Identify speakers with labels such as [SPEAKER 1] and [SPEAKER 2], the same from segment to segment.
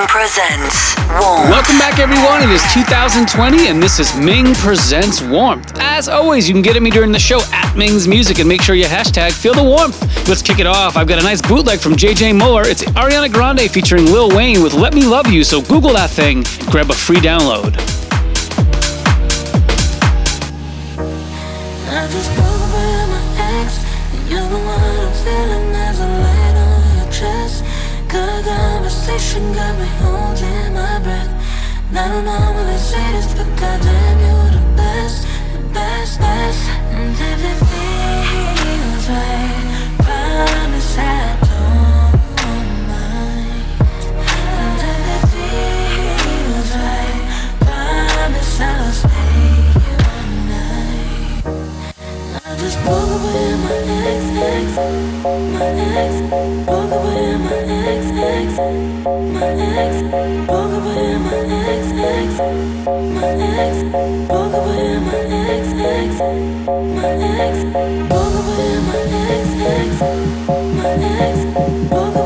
[SPEAKER 1] Ming presents Warmth.
[SPEAKER 2] Welcome back, everyone. It is 2020, and this is Ming Presents Warmth. As always, you can get at me during the show at Ming's Music, and make sure you hashtag Feel the Warmth. Let's kick it off. I've got a nice bootleg from JJ Muller. It's Ariana Grande featuring Lil Wayne with Let Me Love You, so Google that thing, grab a free download.
[SPEAKER 3] And I don't normally say this, but goddamn, you're the best, the best, best. And if it feels right, promise I don't mind. And if it feels right, promise I'll stay all night. I just broke up with my ex, ex, my ex. Broke up with my ex, ex, my ex. Broke up with my ex, my ex. Up with my ex, ex, my ex. Broke up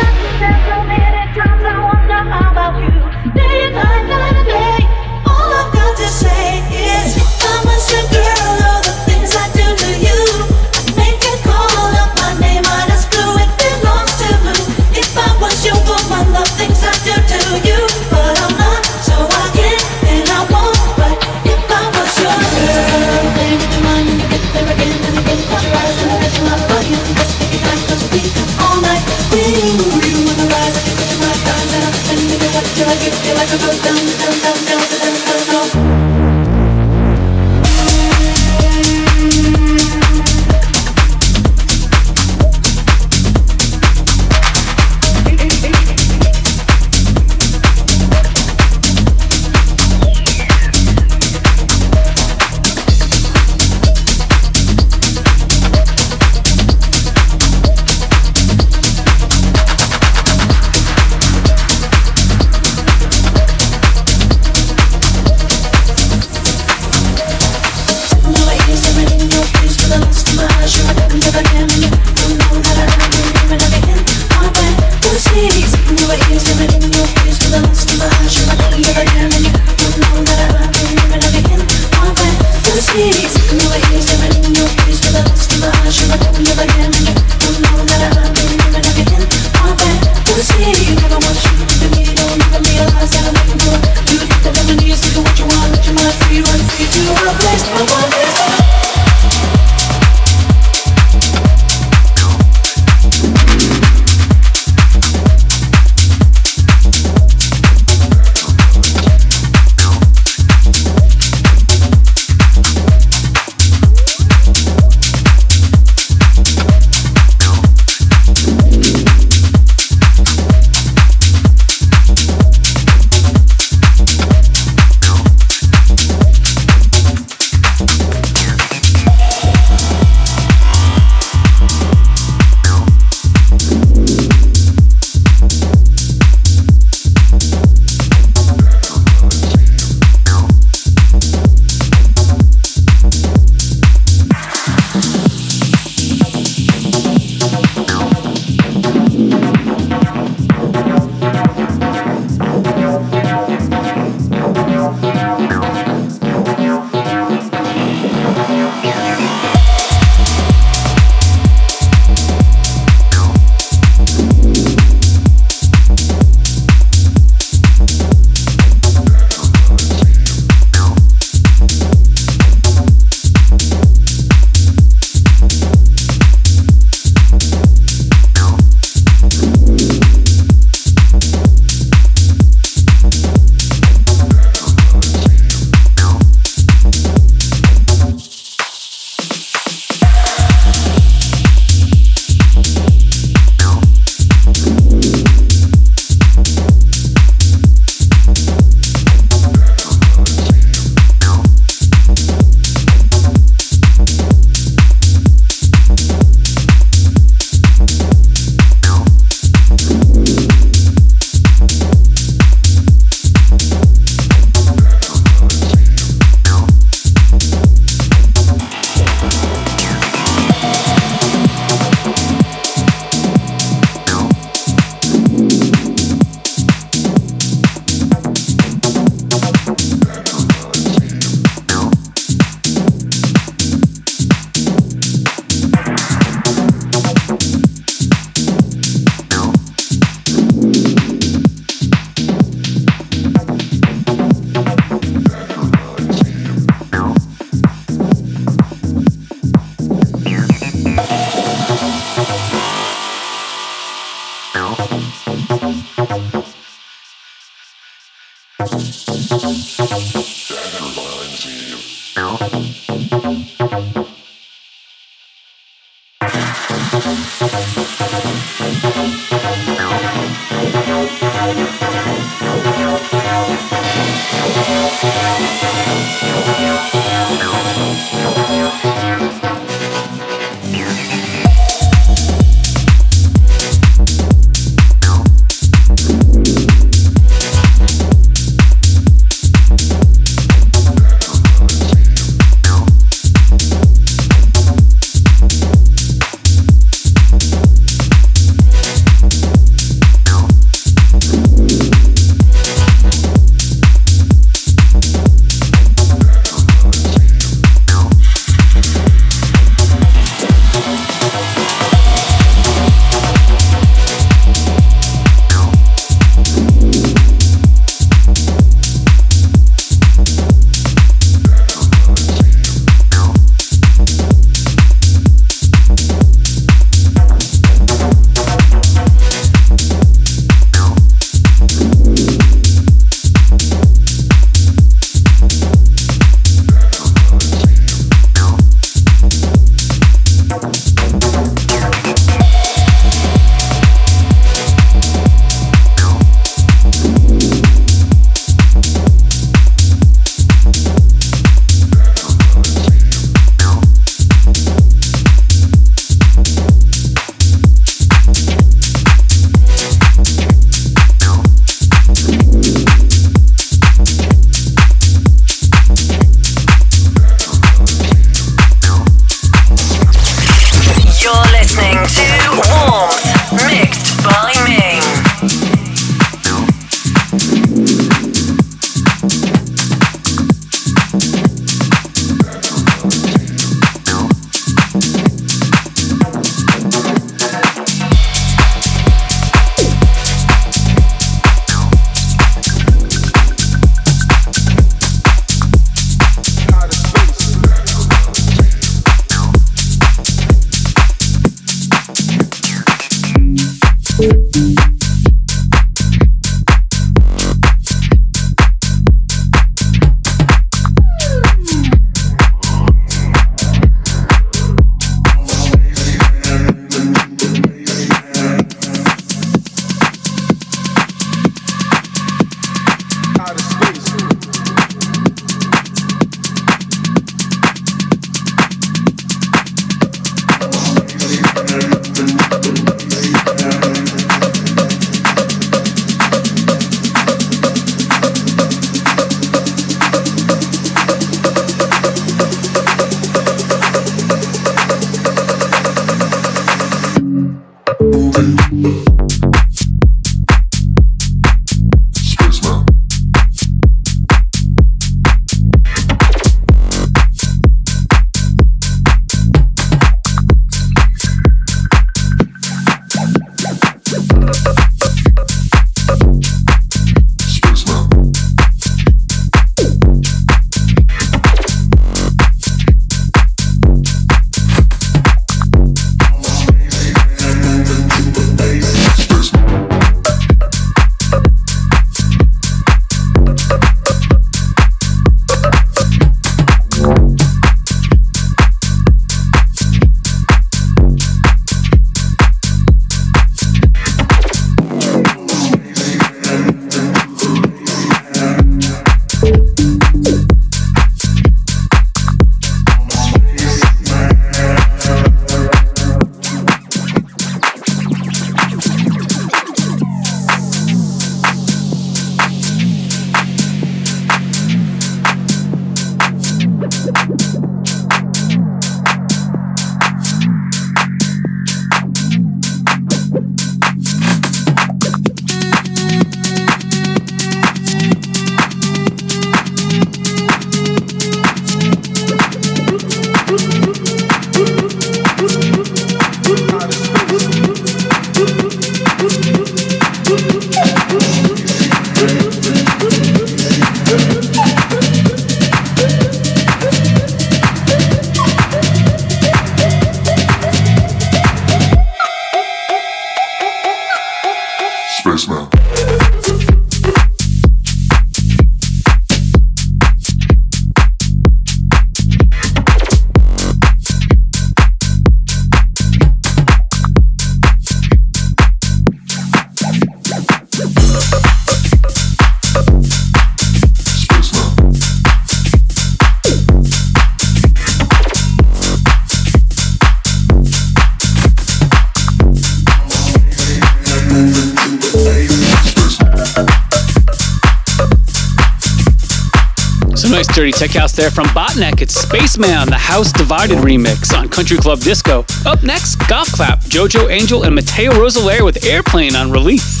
[SPEAKER 2] Dirty Tech House there from Botnek. It's Spaceman, the House Divided remix on Country Club Disco. Up next, Golf Clap, Jojo Angel and Matteo Rosaler with Airplane on Relief.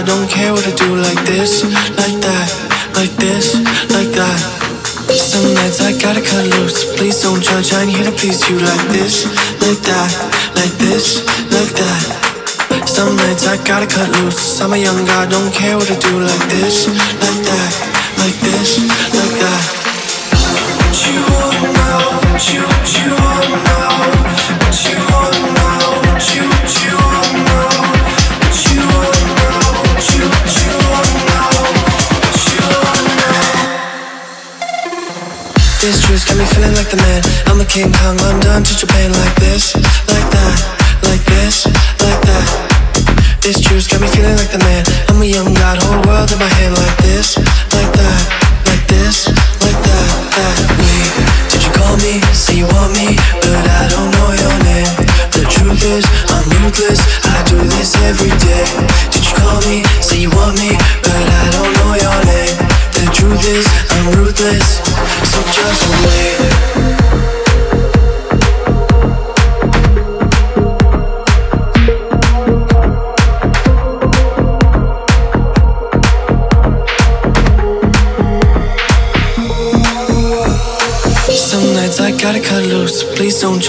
[SPEAKER 4] I don't care what I do like this, like that, like this, like that. Some nights I gotta cut loose. Please don't judge, I ain't here to please you like this, like that, like this, like that. Some nights I gotta cut loose. I'm a young guy, don't care what I do like this, like that. King Kong, London to Japan like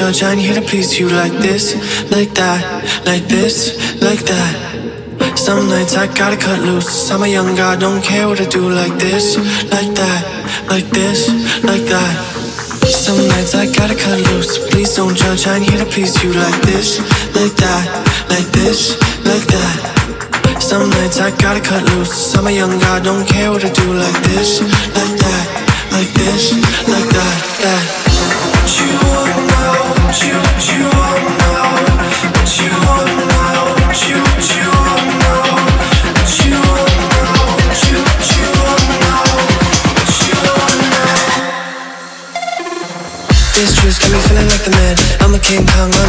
[SPEAKER 4] sunshine here to please you like this, like that, like this, like that. Some nights I gotta cut loose. I'm a young guy, don't care what I do like this, like that, like this, like that. Some nights I gotta cut loose. Please don't judge, I'm here to please you like this, like that, like this, like that. Some nights I gotta cut loose. I'm a young guy, don't care what I do like this, like that, like this, like that, that.
[SPEAKER 3] 健康。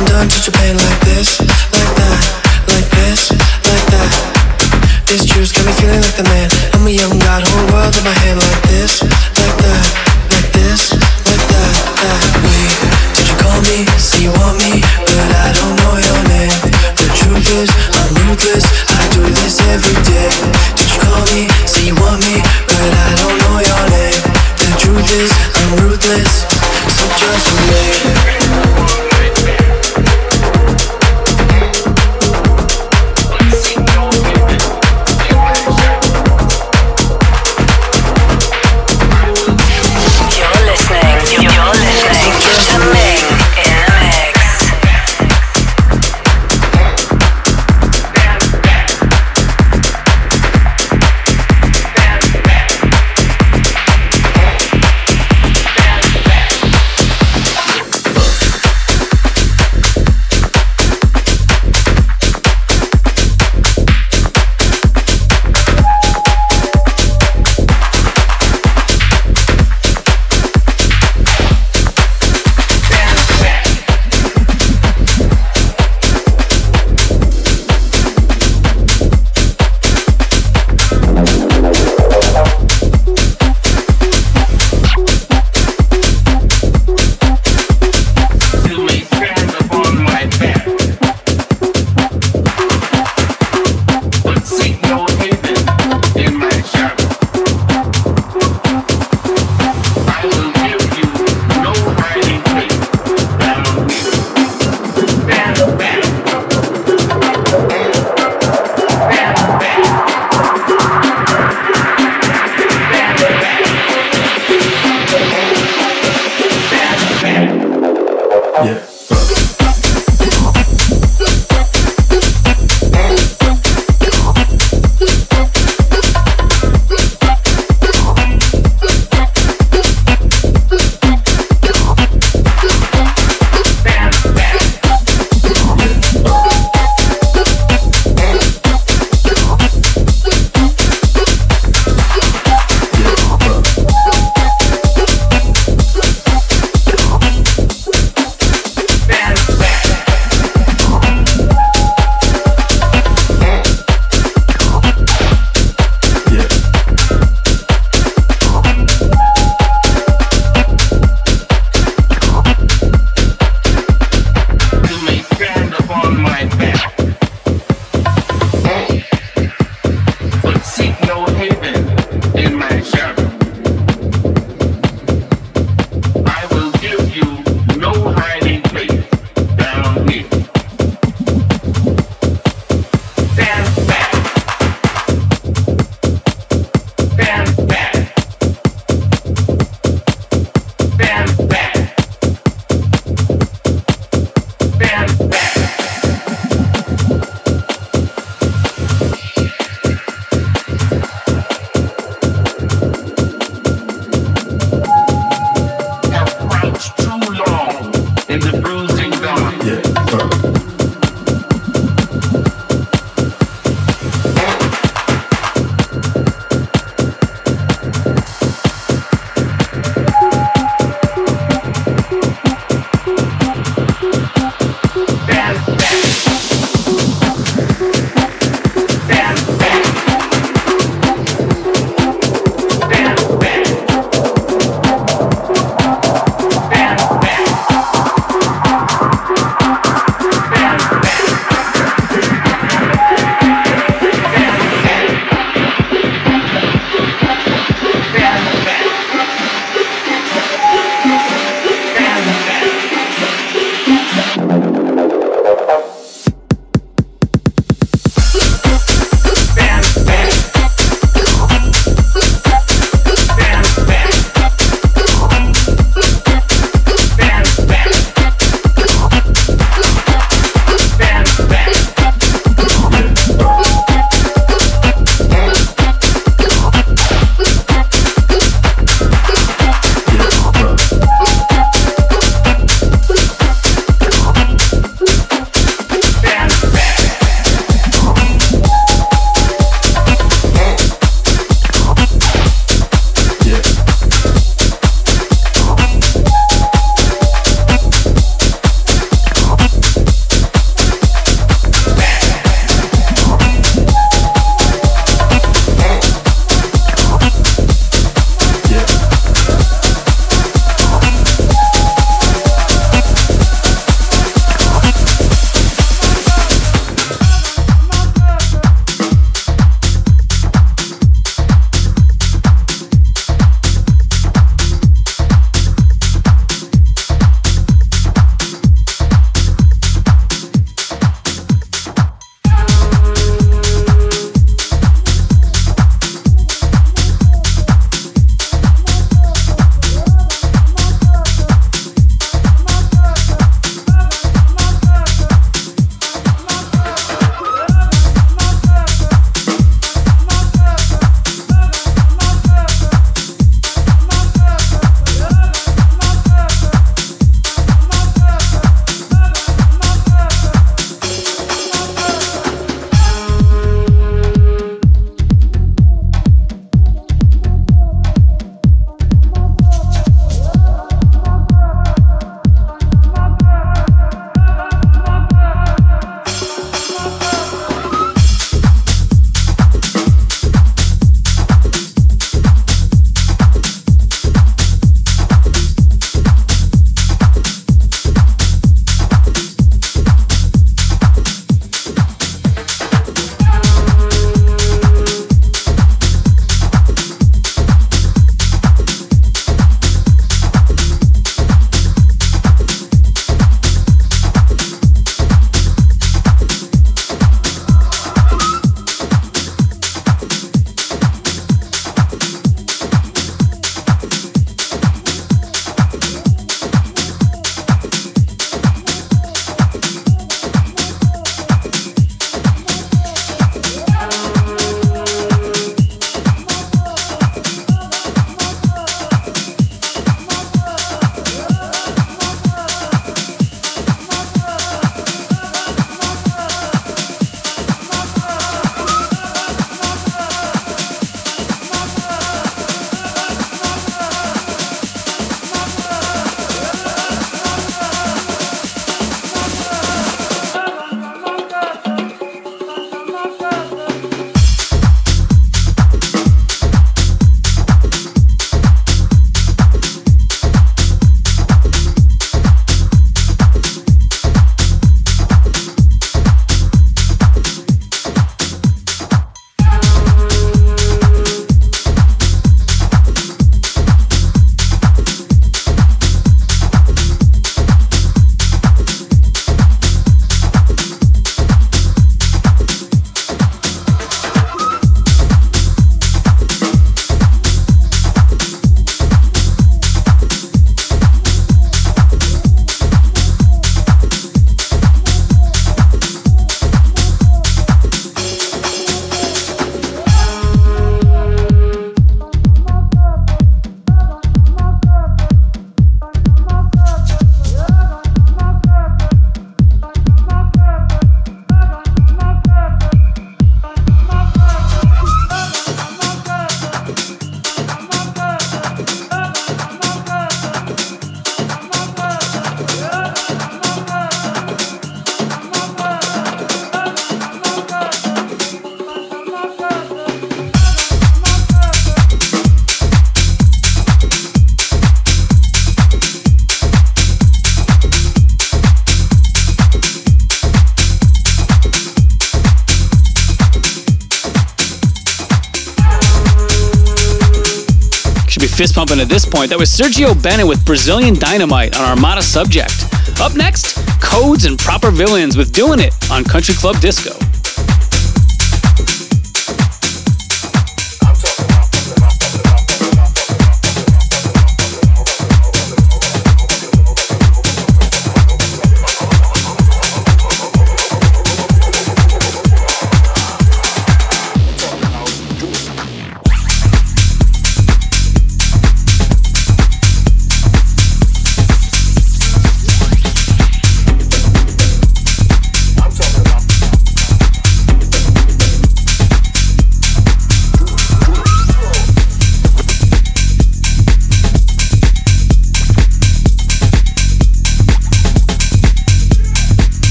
[SPEAKER 3] Point. That was Sergio Bennett with Brazilian Dynamite on Armada Subjekt. Up next, Codes and Proper Villains with Doing It on Country Club Disco.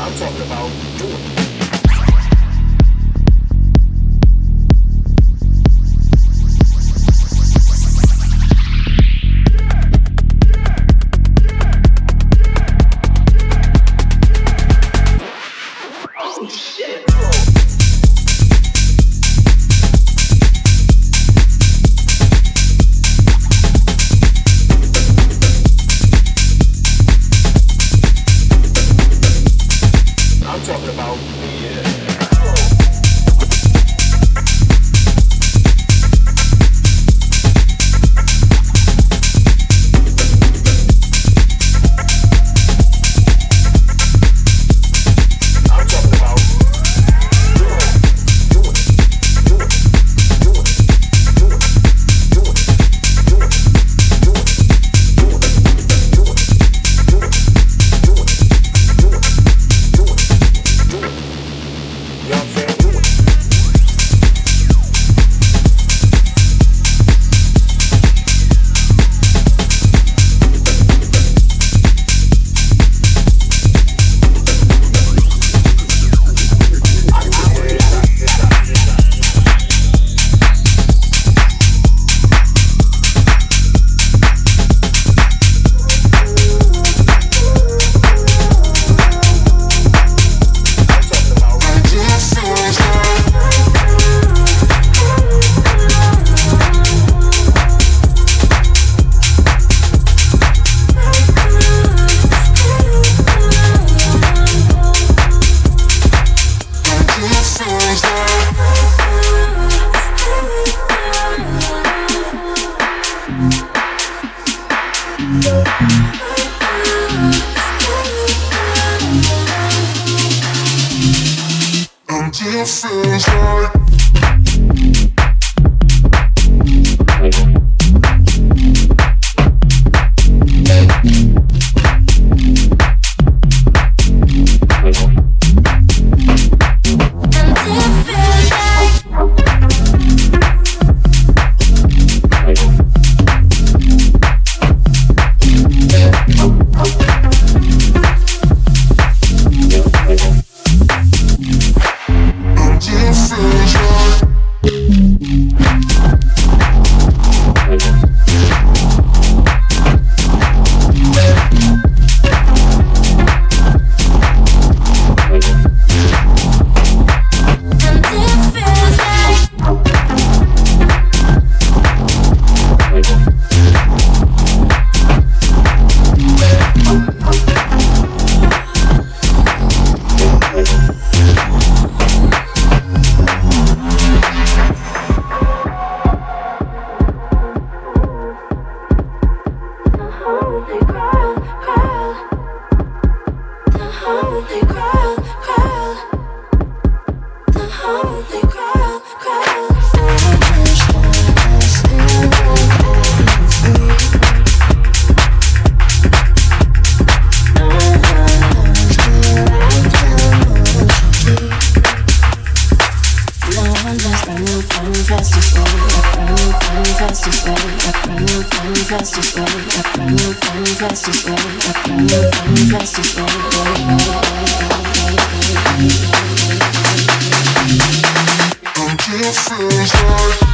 [SPEAKER 3] I'm talking about doing.
[SPEAKER 5] Feels
[SPEAKER 3] Feels like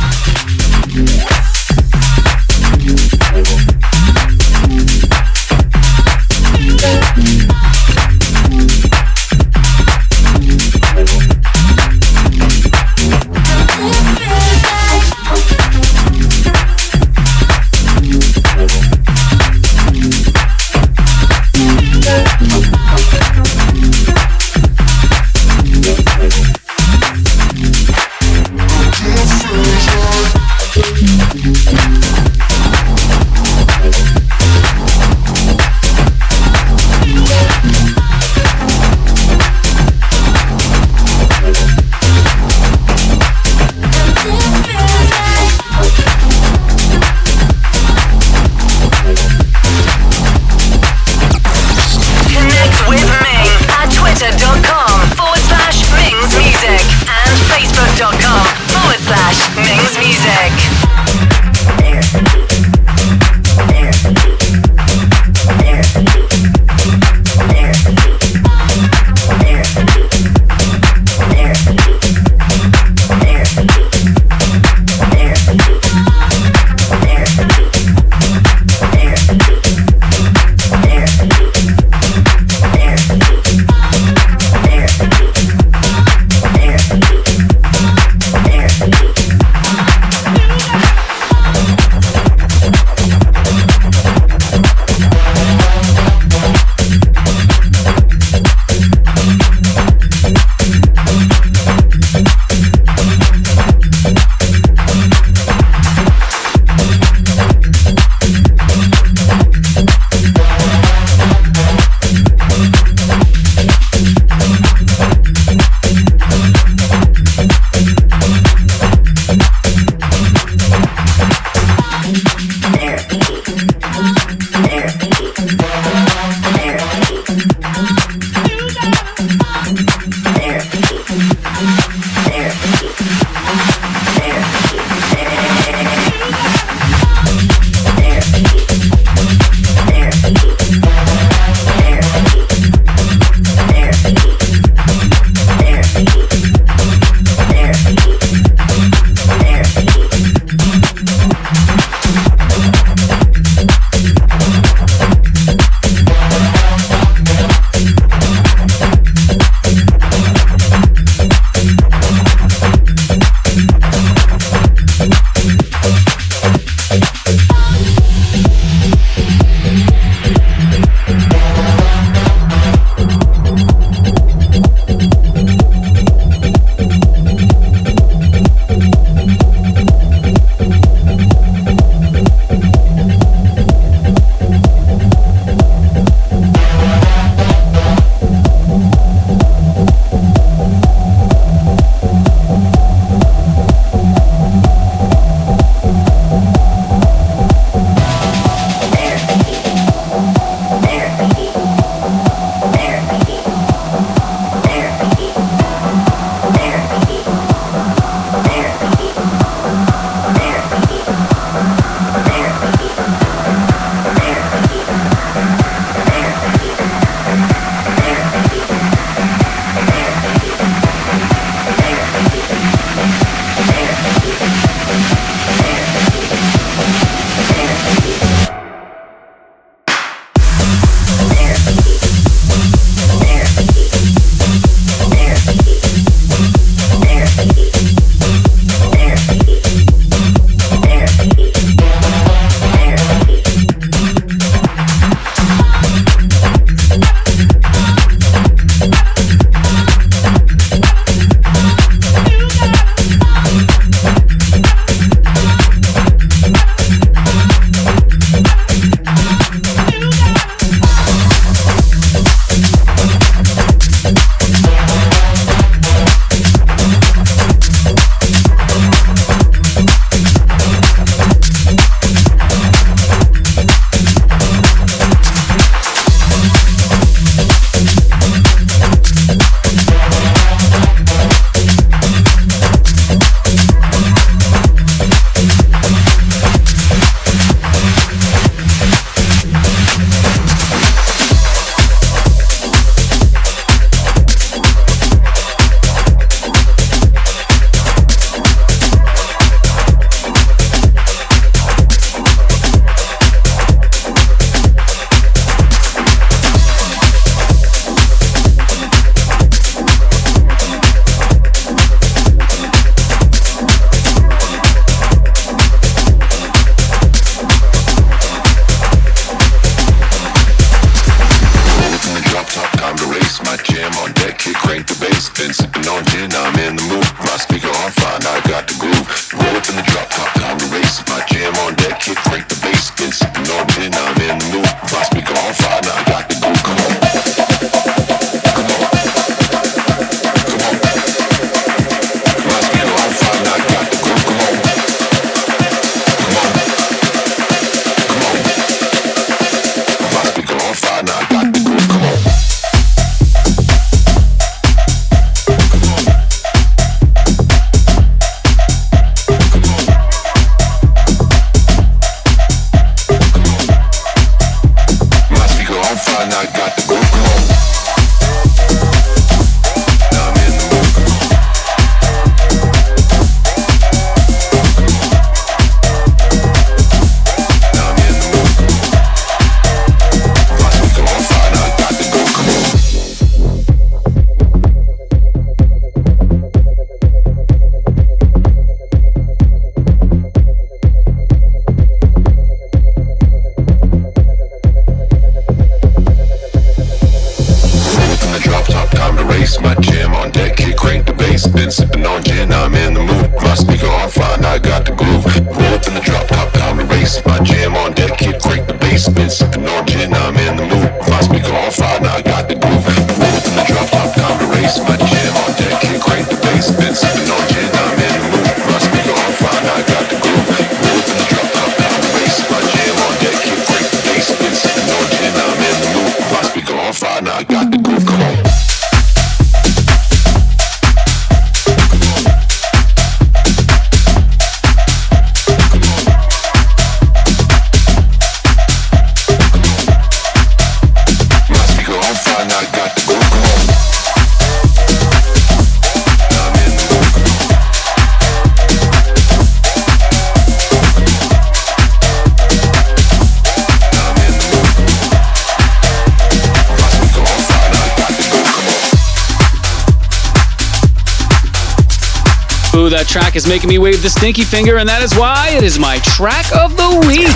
[SPEAKER 3] Ooh,
[SPEAKER 2] that track is making me wave the stinky finger, and that is why it is my track of the week.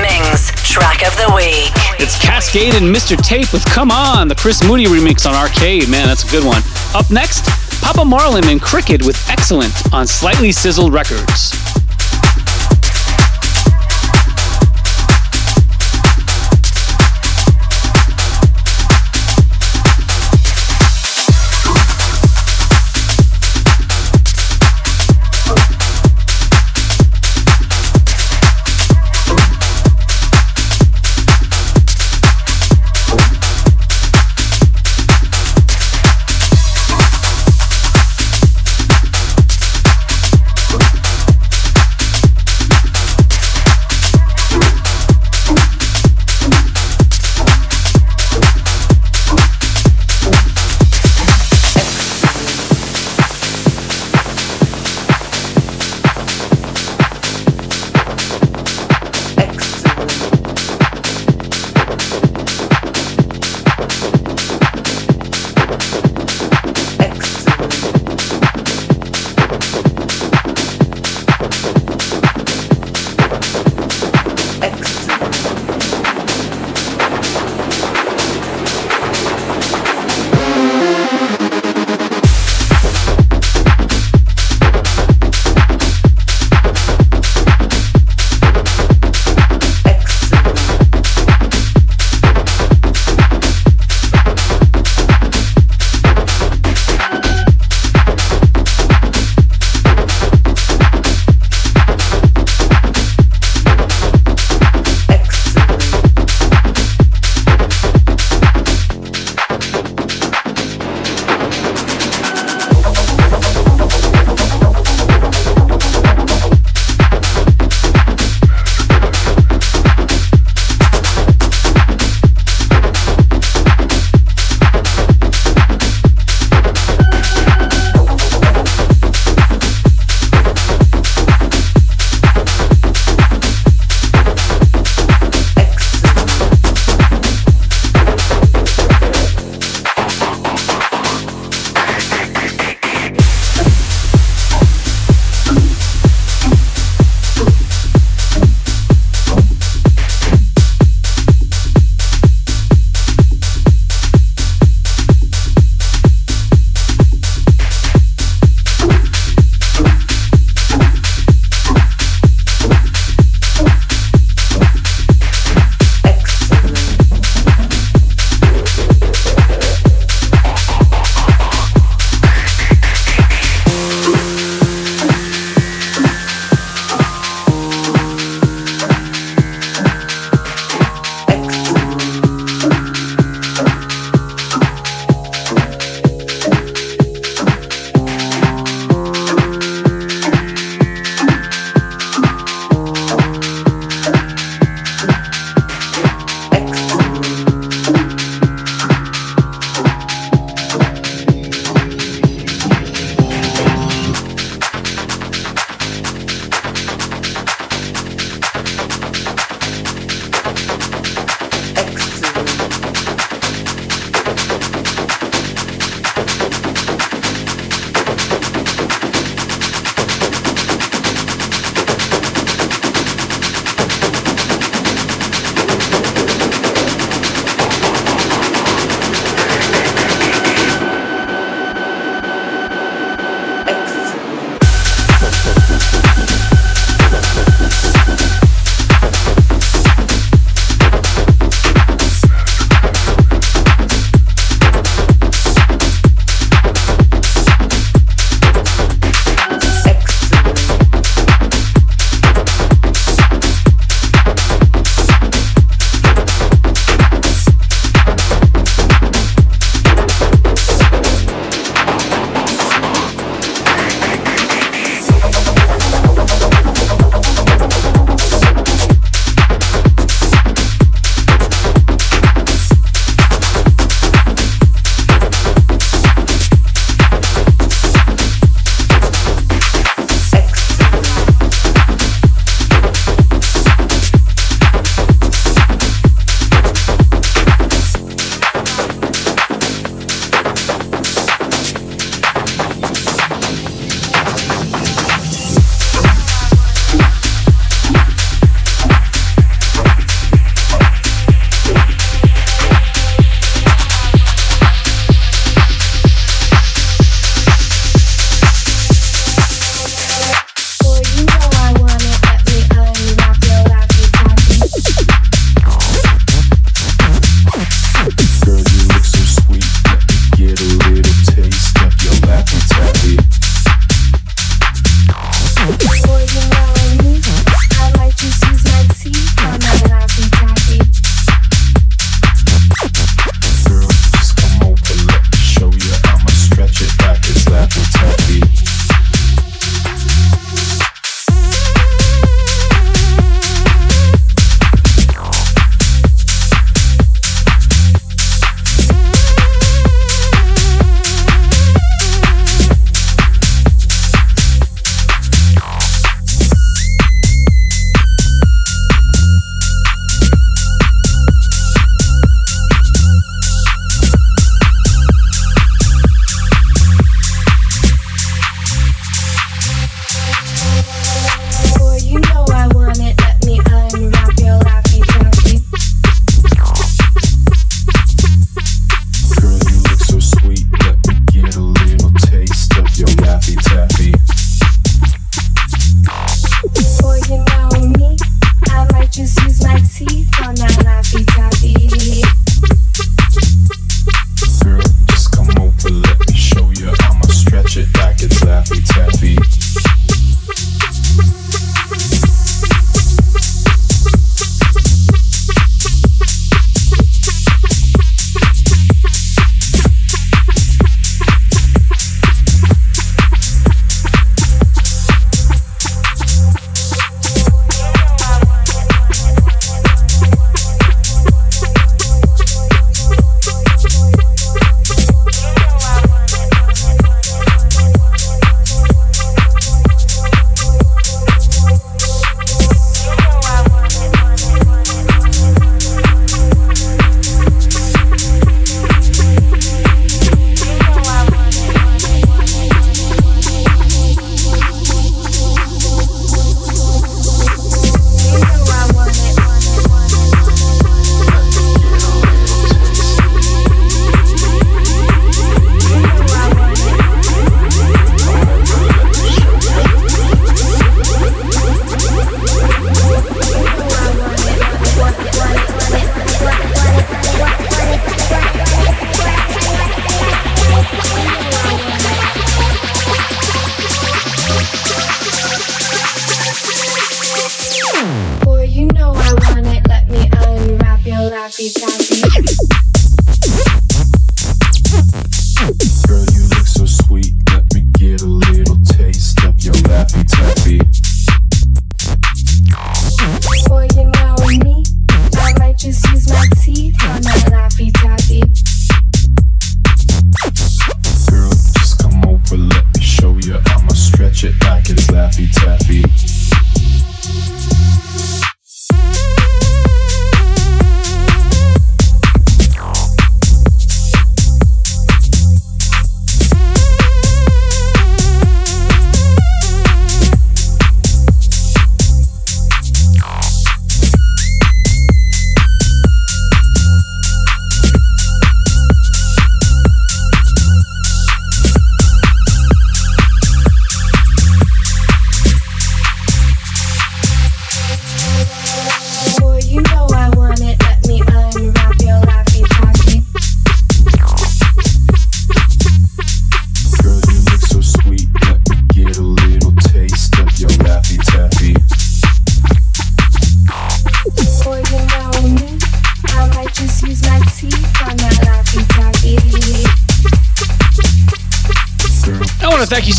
[SPEAKER 1] Mings track of the week.
[SPEAKER 2] It's Kaskade and Mr. Tape with Come On, the Chris Moody remix on Arkade. Man, that's a good one. Up next, Papa Marlin and Cricket with Excellent on Slightly Sizzled Records.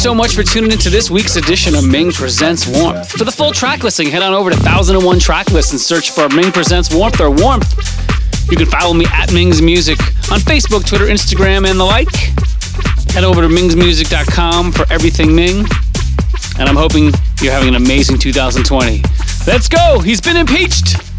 [SPEAKER 2] So much for tuning into this week's edition of Ming Presents Warmth. For the full track listing, head on over to 1001 Track List and search for Ming Presents Warmth or Warmth. You can follow me at Ming's Music on Facebook, Twitter, Instagram, and the like. Head over to mingsmusic.com for everything Ming. And I'm hoping you're having an amazing 2020. Let's go! He's been impeached!